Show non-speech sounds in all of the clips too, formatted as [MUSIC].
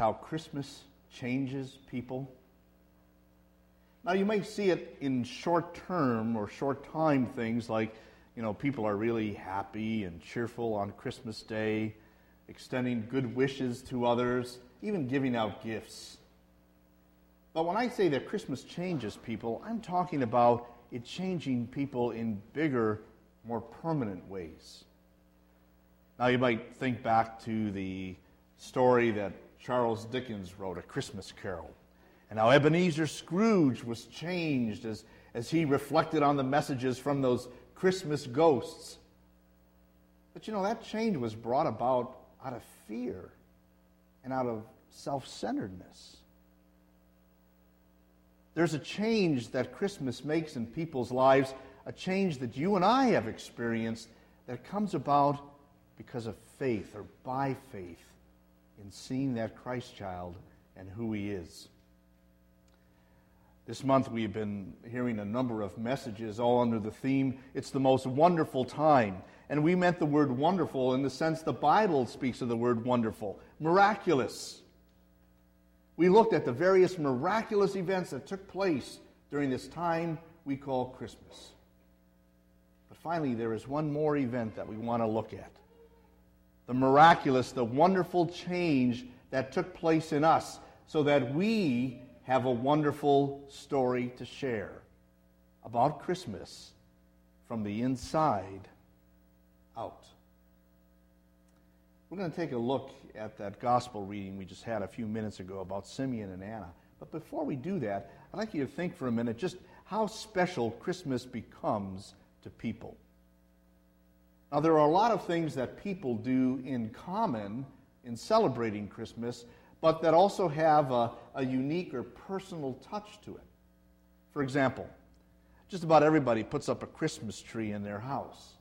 how Christmas changes people? Now, you may see it in short term or short time things like, you know, people are really happy and cheerful on Christmas Day, extending good wishes to others, even giving out gifts. But when I say that Christmas changes people, I'm talking about it changing people in bigger, more permanent ways. Now, you might think back to the story that Charles Dickens wrote, A Christmas Carol, and how Ebenezer Scrooge was changed as, as he reflected on the messages from those Christmas ghosts. But you know, that change was brought about out of fear and out of self centeredness. There's a change that Christmas makes in people's lives, a change that you and I have experienced that comes about because of faith or by faith in seeing that Christ child and who he is. This month we've been hearing a number of messages all under the theme, It's the Most Wonderful Time. And we meant the word wonderful in the sense the Bible speaks of the word wonderful, miraculous. We looked at the various miraculous events that took place during this time we call Christmas. But finally, there is one more event that we want to look at the miraculous, the wonderful change that took place in us so that we have a wonderful story to share about Christmas from the inside out. We're going to take a look at that gospel reading we just had a few minutes ago about Simeon and Anna. But before we do that, I'd like you to think for a minute just how special Christmas becomes to people. Now, there are a lot of things that people do in common in celebrating Christmas but that also have a, a unique or personal touch to it. For example, just about everybody puts up a Christmas tree in their house.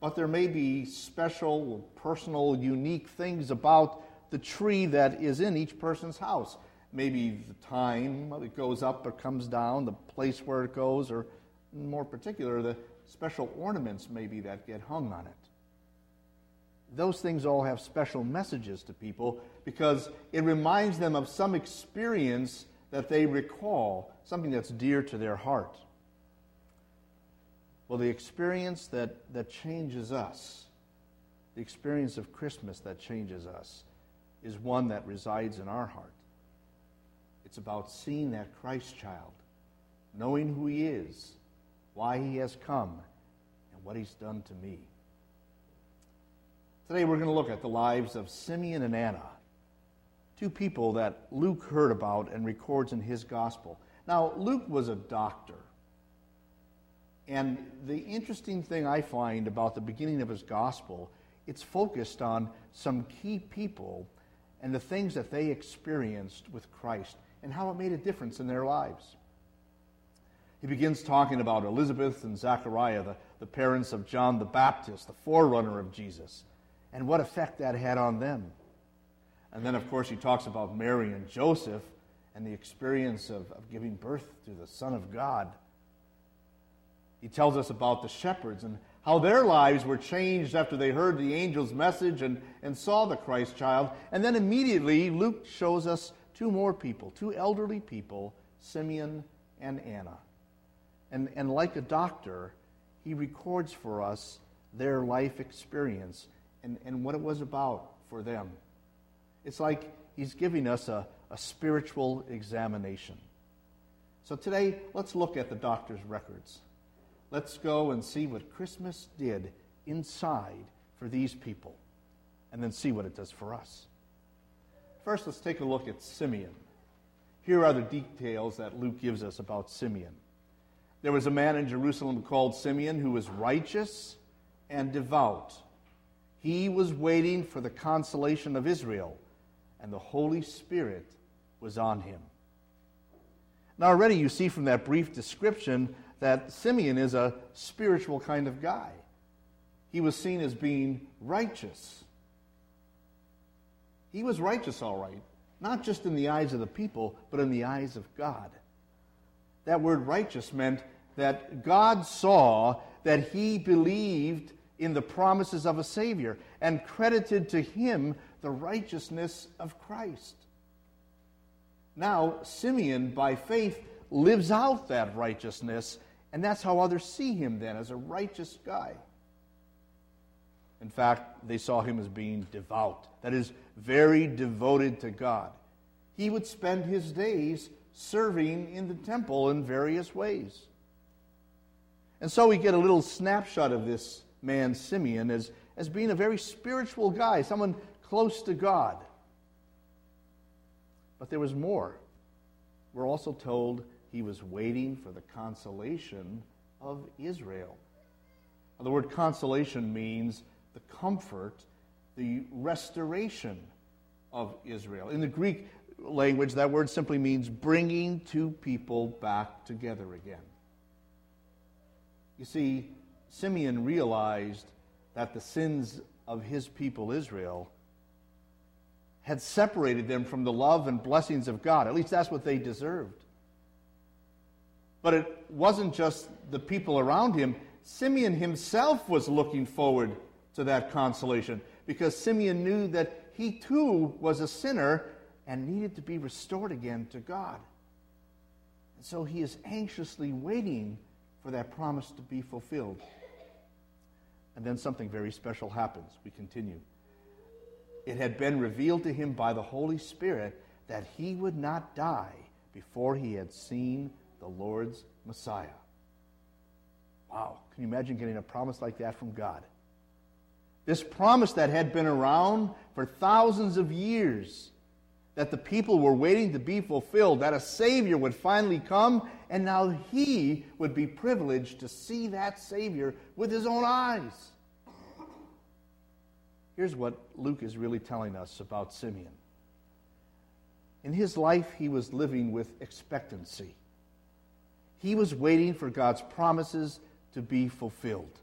But there may be special, personal, unique things about the tree that is in each person's house. Maybe the time it goes up or comes down, the place where it goes, or more particular, the special ornaments maybe that get hung on it those things all have special messages to people because it reminds them of some experience that they recall, something that's dear to their heart. Well, the experience that, that changes us, the experience of Christmas that changes us, is one that resides in our heart. It's about seeing that Christ child, knowing who he is, why he has come, and what he's done to me. Today we're going to look at the lives of Simeon and Anna, two people that Luke heard about and records in his gospel. Now, Luke was a doctor. And the interesting thing I find about the beginning of his gospel, it's focused on some key people and the things that they experienced with Christ and how it made a difference in their lives. He begins talking about Elizabeth and Zachariah, the, the parents of John the Baptist, the forerunner of Jesus and what effect that had on them. And then, of course, he talks about Mary and Joseph and the experience of, of giving birth to the Son of God. He tells us about the shepherds and how their lives were changed after they heard the angel's message and, and saw the Christ child. And then immediately, Luke shows us two more people, two elderly people, Simeon and Anna. And, and like a doctor, he records for us their life experience and, and what it was about for them. It's like he's giving us a, a spiritual examination. So today, let's look at the doctor's records. Let's go and see what Christmas did inside for these people, and then see what it does for us. First, let's take a look at Simeon. Here are the details that Luke gives us about Simeon. There was a man in Jerusalem called Simeon who was righteous and devout he was waiting for the consolation of Israel, and the Holy Spirit was on him. Now, already you see from that brief description that Simeon is a spiritual kind of guy. He was seen as being righteous. He was righteous, all right, not just in the eyes of the people, but in the eyes of God. That word righteous meant that God saw that he believed in the promises of a Savior and credited to him the righteousness of Christ. Now, Simeon, by faith, lives out that righteousness, and that's how others see him then, as a righteous guy. In fact, they saw him as being devout, that is, very devoted to God. He would spend his days serving in the temple in various ways. And so we get a little snapshot of this man, Simeon, as, as being a very spiritual guy, someone close to God. But there was more. We're also told he was waiting for the consolation of Israel. Now, the word consolation means the comfort, the restoration of Israel. In the Greek language, that word simply means bringing two people back together again. You see, Simeon realized that the sins of his people, Israel, had separated them from the love and blessings of God. At least that's what they deserved. But it wasn't just the people around him. Simeon himself was looking forward to that consolation because Simeon knew that he too was a sinner and needed to be restored again to God. And so he is anxiously waiting for that promise to be fulfilled. And then something very special happens. We continue. It had been revealed to him by the Holy Spirit that he would not die before he had seen the Lord's Messiah. Wow, can you imagine getting a promise like that from God? This promise that had been around for thousands of years, that the people were waiting to be fulfilled, that a Savior would finally come, and now he would be privileged to see that Savior with his own eyes. Here's what Luke is really telling us about Simeon. In his life, he was living with expectancy. He was waiting for God's promises to be fulfilled.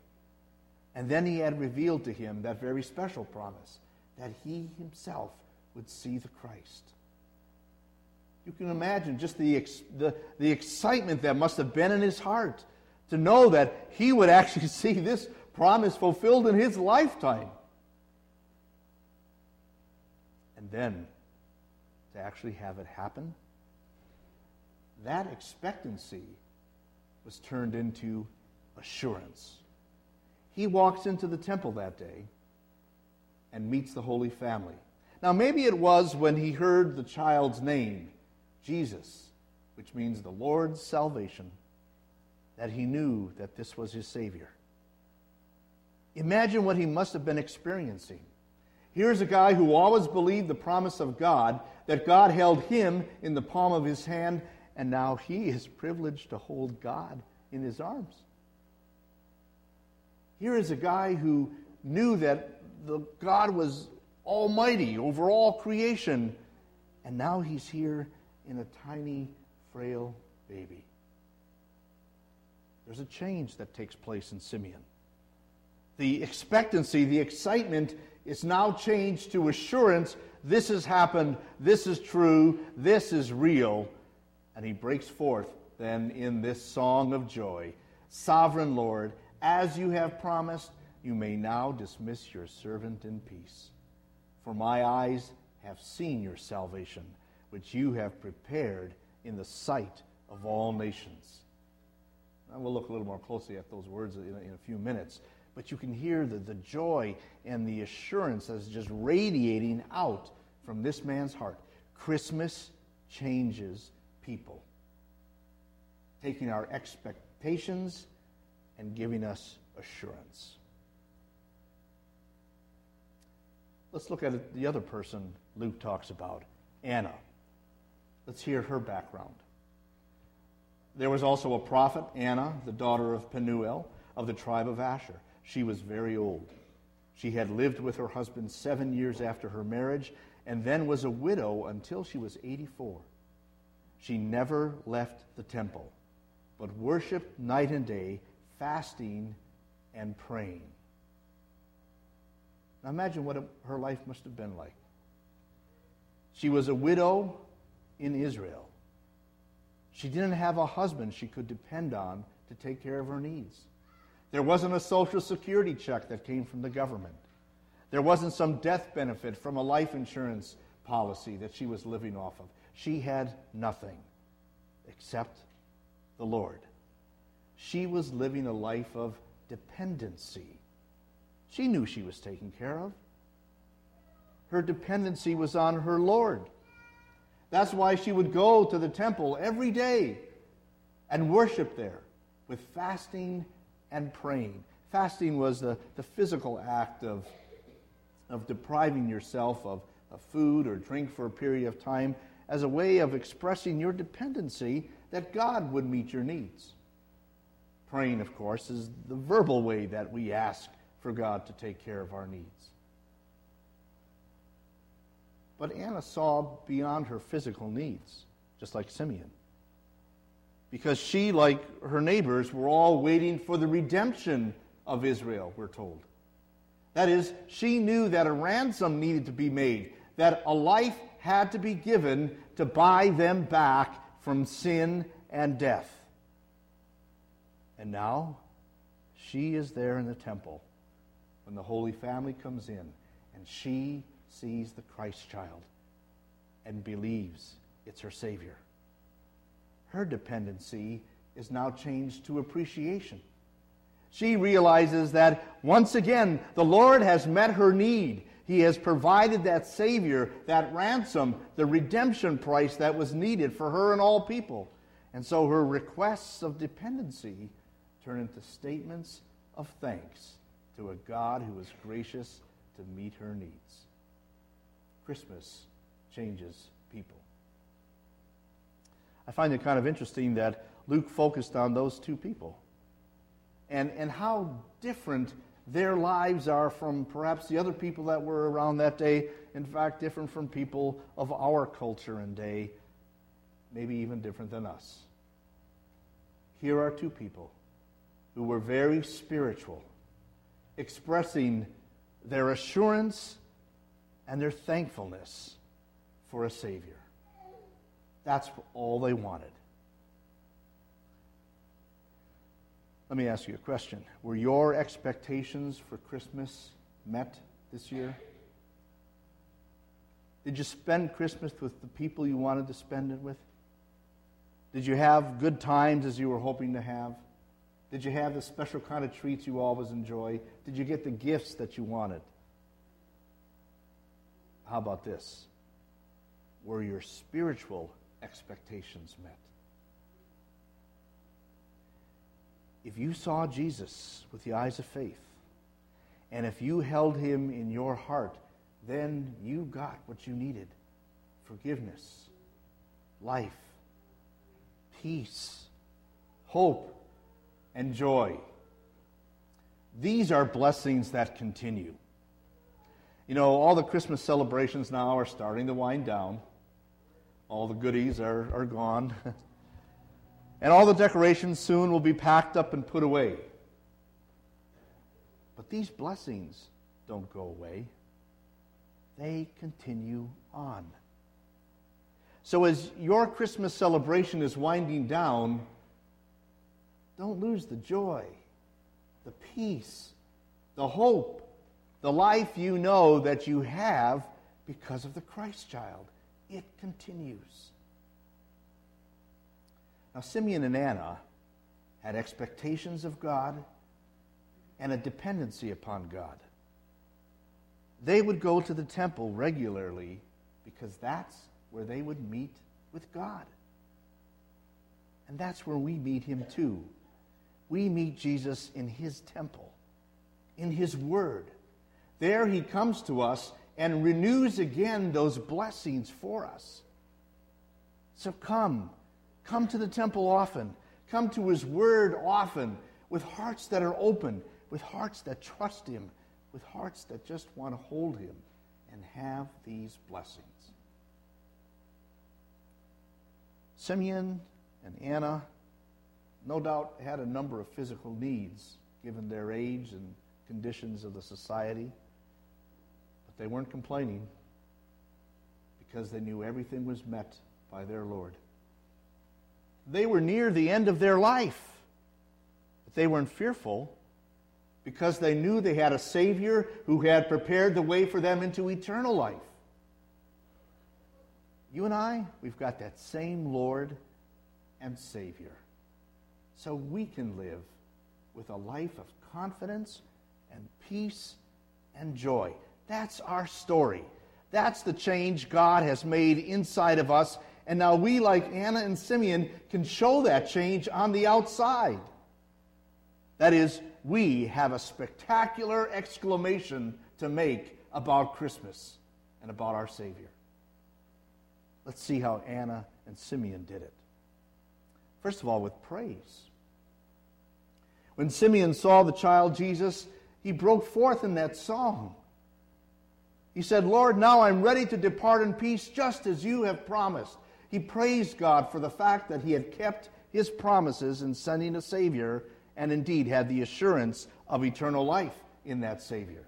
And then he had revealed to him that very special promise that he himself would see the Christ. You can imagine just the, the, the excitement that must have been in his heart to know that he would actually [LAUGHS] see this promise fulfilled in his lifetime. And then to actually have it happen, that expectancy was turned into assurance. He walks into the temple that day and meets the Holy Family. Now, maybe it was when he heard the child's name, Jesus, which means the Lord's salvation, that he knew that this was his Savior. Imagine what he must have been experiencing. Here's a guy who always believed the promise of God, that God held him in the palm of his hand, and now he is privileged to hold God in his arms. Here is a guy who knew that the God was almighty over all creation, and now he's here in a tiny, frail baby. There's a change that takes place in Simeon. The expectancy, the excitement is now changed to assurance this has happened, this is true, this is real. And he breaks forth then in this song of joy Sovereign Lord, as you have promised, you may now dismiss your servant in peace. For my eyes have seen your salvation, which you have prepared in the sight of all nations. And we'll look a little more closely at those words in a, in a few minutes. But you can hear the, the joy and the assurance that's just radiating out from this man's heart. Christmas changes people, taking our expectations and giving us assurance. Let's look at the other person Luke talks about, Anna. Let's hear her background. There was also a prophet, Anna, the daughter of Penuel of the tribe of Asher. She was very old. She had lived with her husband seven years after her marriage and then was a widow until she was 84. She never left the temple, but worshiped night and day, fasting and praying. Now imagine what her life must have been like. She was a widow in Israel. She didn't have a husband she could depend on to take care of her needs. There wasn't a social security check that came from the government. There wasn't some death benefit from a life insurance policy that she was living off of. She had nothing except the Lord. She was living a life of dependency. She knew she was taken care of. Her dependency was on her Lord. That's why she would go to the temple every day and worship there with fasting and praying. Fasting was the, the physical act of, of depriving yourself of, of food or drink for a period of time as a way of expressing your dependency that God would meet your needs. Praying, of course, is the verbal way that we ask for God to take care of our needs. But Anna saw beyond her physical needs, just like Simeon. Because she, like her neighbors, were all waiting for the redemption of Israel, we're told. That is, she knew that a ransom needed to be made, that a life had to be given to buy them back from sin and death. And now, she is there in the temple when the Holy Family comes in, and she sees the Christ child and believes it's her Savior. Her dependency is now changed to appreciation. She realizes that once again, the Lord has met her need. He has provided that Savior, that ransom, the redemption price that was needed for her and all people. And so her requests of dependency turn into statements of thanks to a God who is gracious to meet her needs. Christmas changes people. I find it kind of interesting that Luke focused on those two people and, and how different their lives are from perhaps the other people that were around that day. In fact, different from people of our culture and day, maybe even different than us. Here are two people who were very spiritual, expressing their assurance and their thankfulness for a Savior. That's all they wanted. Let me ask you a question. Were your expectations for Christmas met this year? Did you spend Christmas with the people you wanted to spend it with? Did you have good times as you were hoping to have? Did you have the special kind of treats you always enjoy? Did you get the gifts that you wanted? How about this? Were your spiritual expectations met? If you saw Jesus with the eyes of faith, and if you held him in your heart, then you got what you needed forgiveness, life, peace, hope, and joy. These are blessings that continue. You know, all the Christmas celebrations now are starting to wind down. All the goodies are, are gone. [LAUGHS] and all the decorations soon will be packed up and put away. But these blessings don't go away, they continue on. So, as your Christmas celebration is winding down, don't lose the joy, the peace, the hope, the life you know that you have because of the Christ child. It continues. Now, Simeon and Anna had expectations of God and a dependency upon God. They would go to the temple regularly because that's where they would meet with God. And that's where we meet him too we meet Jesus in his temple, in his word. There he comes to us and renews again those blessings for us. So come, come to the temple often, come to his word often, with hearts that are open, with hearts that trust him, with hearts that just want to hold him and have these blessings. Simeon and Anna no doubt had a number of physical needs given their age and conditions of the society, but they weren't complaining because they knew everything was met by their Lord. They were near the end of their life, but they weren't fearful because they knew they had a Savior who had prepared the way for them into eternal life. You and I, we've got that same Lord and Savior. So we can live with a life of confidence and peace and joy. That's our story. That's the change God has made inside of us. And now we, like Anna and Simeon, can show that change on the outside. That is, we have a spectacular exclamation to make about Christmas and about our Savior. Let's see how Anna and Simeon did it. First of all, with praise. When Simeon saw the child Jesus, he broke forth in that song. He said, Lord, now I'm ready to depart in peace just as you have promised. He praised God for the fact that he had kept his promises in sending a Savior and indeed had the assurance of eternal life in that Savior.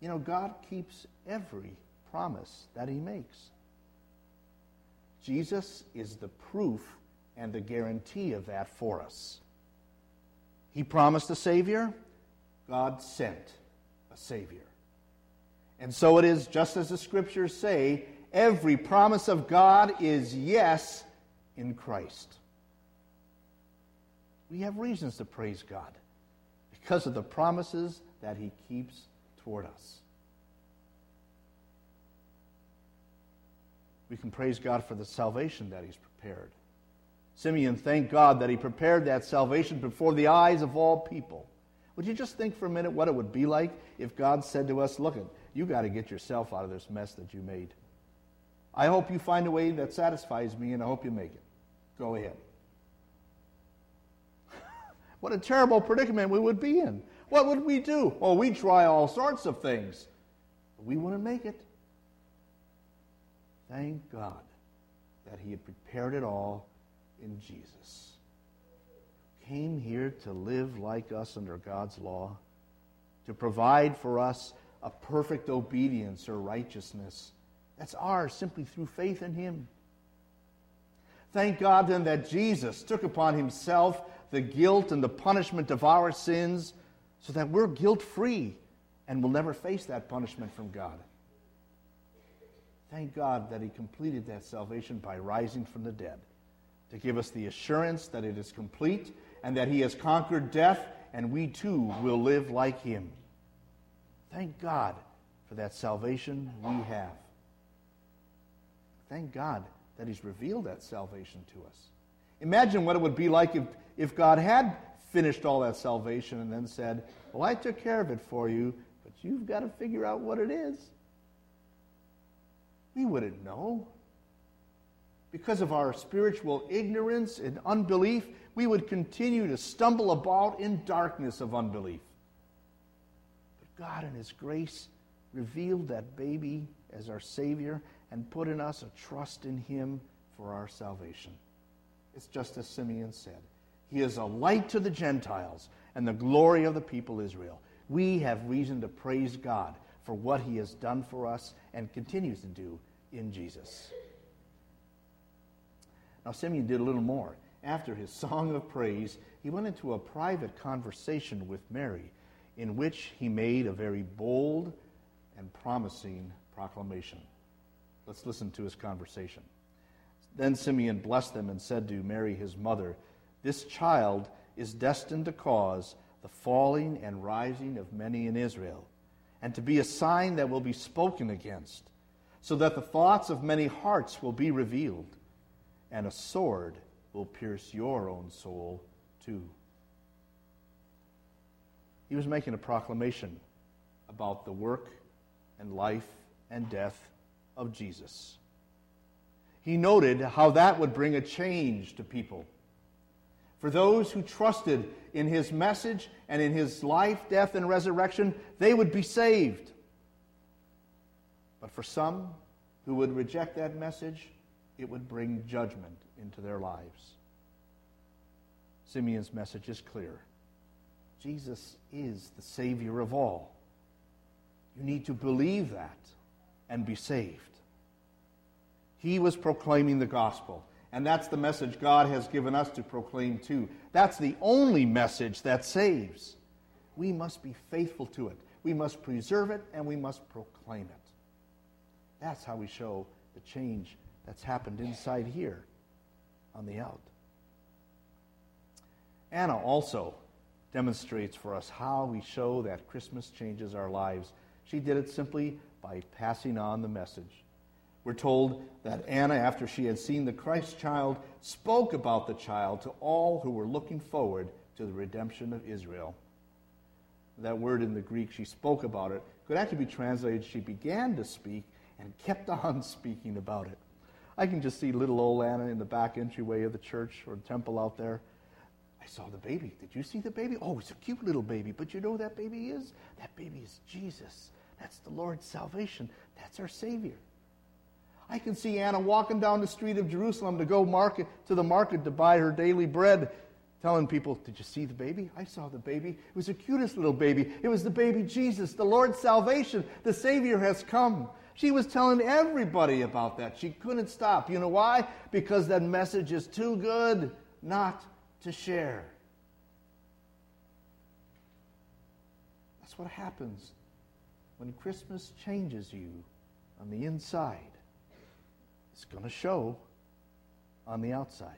You know, God keeps every promise that he makes. Jesus is the proof and the guarantee of that for us. He promised a Savior, God sent a Savior. And so it is, just as the scriptures say, every promise of God is yes in Christ. We have reasons to praise God because of the promises that He keeps toward us. We can praise God for the salvation that He's prepared. Simeon thanked God that He prepared that salvation before the eyes of all people. Would you just think for a minute what it would be like if God said to us, Look, you got to get yourself out of this mess that you made. I hope you find a way that satisfies me, and I hope you make it. Go ahead. [LAUGHS] what a terrible predicament we would be in. What would we do? Well, we'd try all sorts of things, but we wouldn't make it. Thank God that He had prepared it all in Jesus. Came here to live like us under God's law, to provide for us a perfect obedience or righteousness. That's ours simply through faith in Him. Thank God then that Jesus took upon Himself the guilt and the punishment of our sins so that we're guilt free and will never face that punishment from God. Thank God that He completed that salvation by rising from the dead to give us the assurance that it is complete and that He has conquered death and we too will live like Him. Thank God for that salvation we have. Thank God that He's revealed that salvation to us. Imagine what it would be like if, if God had finished all that salvation and then said, Well, I took care of it for you, but you've got to figure out what it is. We wouldn't know. Because of our spiritual ignorance and unbelief, we would continue to stumble about in darkness of unbelief. But God, in His grace, revealed that baby as our Savior and put in us a trust in Him for our salvation. It's just as Simeon said He is a light to the Gentiles and the glory of the people Israel. We have reason to praise God for what He has done for us and continues to do in Jesus. Now, Simeon did a little more. After his song of praise, he went into a private conversation with Mary in which he made a very bold and promising proclamation. Let's listen to his conversation. Then Simeon blessed them and said to Mary, his mother, This child is destined to cause the falling and rising of many in Israel, and to be a sign that will be spoken against, so that the thoughts of many hearts will be revealed, and a sword will pierce your own soul too. He was making a proclamation about the work and life and death of Jesus. He noted how that would bring a change to people. For those who trusted in his message and in his life, death, and resurrection, they would be saved. But for some who would reject that message, it would bring judgment into their lives. Simeon's message is clear. Jesus is the Savior of all. You need to believe that and be saved. He was proclaiming the gospel, and that's the message God has given us to proclaim too. That's the only message that saves. we must be faithful to it. We must preserve it and we must proclaim it. That's how we show the change that's happened inside here on the out. Anna also demonstrates for us how we show that Christmas changes our lives. She did it simply by passing on the message. We're told that Anna, after she had seen the Christ child, spoke about the child to all who were looking forward to the redemption of Israel. That word in the Greek, she spoke about it, could actually be translated, she began to speak and kept on [LAUGHS] speaking about it. I can just see little old Anna in the back entryway of the church or the temple out there. I saw the baby. Did you see the baby? Oh, it's a cute little baby. But you know that baby is? That baby is Jesus. That's the Lord's salvation. That's our Savior. I can see Anna walking down the street of Jerusalem to go market to the market to buy her daily bread, telling people, Did you see the baby? I saw the baby. It was the cutest little baby. It was the baby Jesus, the Lord's salvation. The Savior has come. She was telling everybody about that. She couldn't stop. You know why? Because that message is too good not to share. That's what happens when Christmas changes you on the inside. It's going to show on the outside.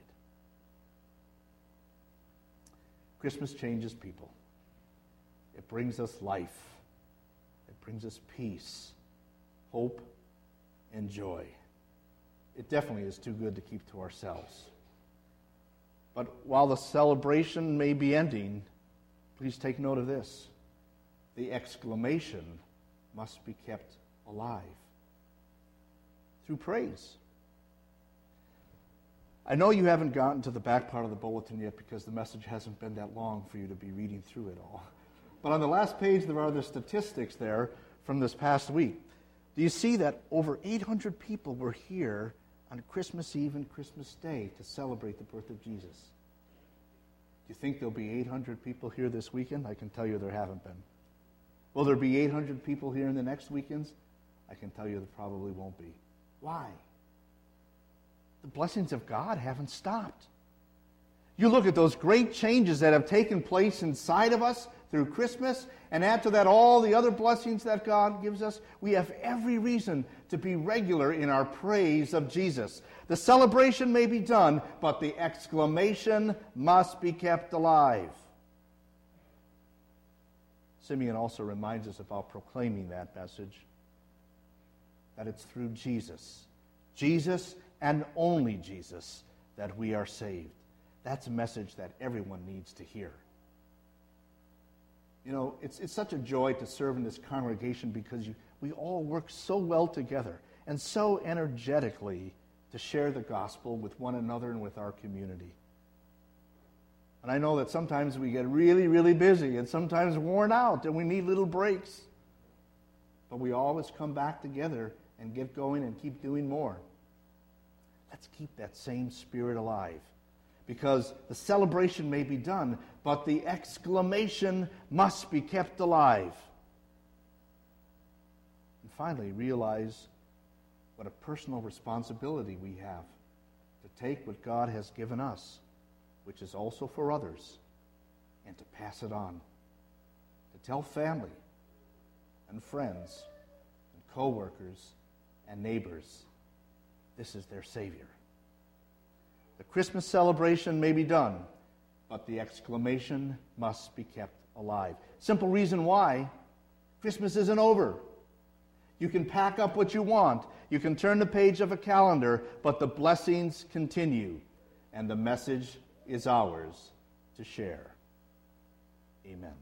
Christmas changes people. It brings us life. It brings us peace hope, and joy. It definitely is too good to keep to ourselves. But while the celebration may be ending, please take note of this. The exclamation must be kept alive through praise. I know you haven't gotten to the back part of the bulletin yet because the message hasn't been that long for you to be reading through it all. But on the last page, there are the statistics there from this past week. Do you see that over 800 people were here on Christmas Eve and Christmas Day to celebrate the birth of Jesus? Do you think there'll be 800 people here this weekend? I can tell you there haven't been. Will there be 800 people here in the next weekends? I can tell you there probably won't be. Why? The blessings of God haven't stopped. You look at those great changes that have taken place inside of us through Christmas, and add to that all the other blessings that God gives us, we have every reason to be regular in our praise of Jesus. The celebration may be done, but the exclamation must be kept alive. Simeon also reminds us about proclaiming that message that it's through Jesus, Jesus and only Jesus, that we are saved. That's a message that everyone needs to hear. You know, it's, it's such a joy to serve in this congregation because you, we all work so well together and so energetically to share the gospel with one another and with our community. And I know that sometimes we get really, really busy and sometimes worn out and we need little breaks. But we always come back together and get going and keep doing more. Let's keep that same spirit alive because the celebration may be done, but the exclamation must be kept alive. And finally, realize what a personal responsibility we have to take what God has given us, which is also for others, and to pass it on. To tell family and friends and coworkers and neighbors this is their Savior. The Christmas celebration may be done, but the exclamation must be kept alive. Simple reason why Christmas isn't over. You can pack up what you want, you can turn the page of a calendar, but the blessings continue, and the message is ours to share. Amen.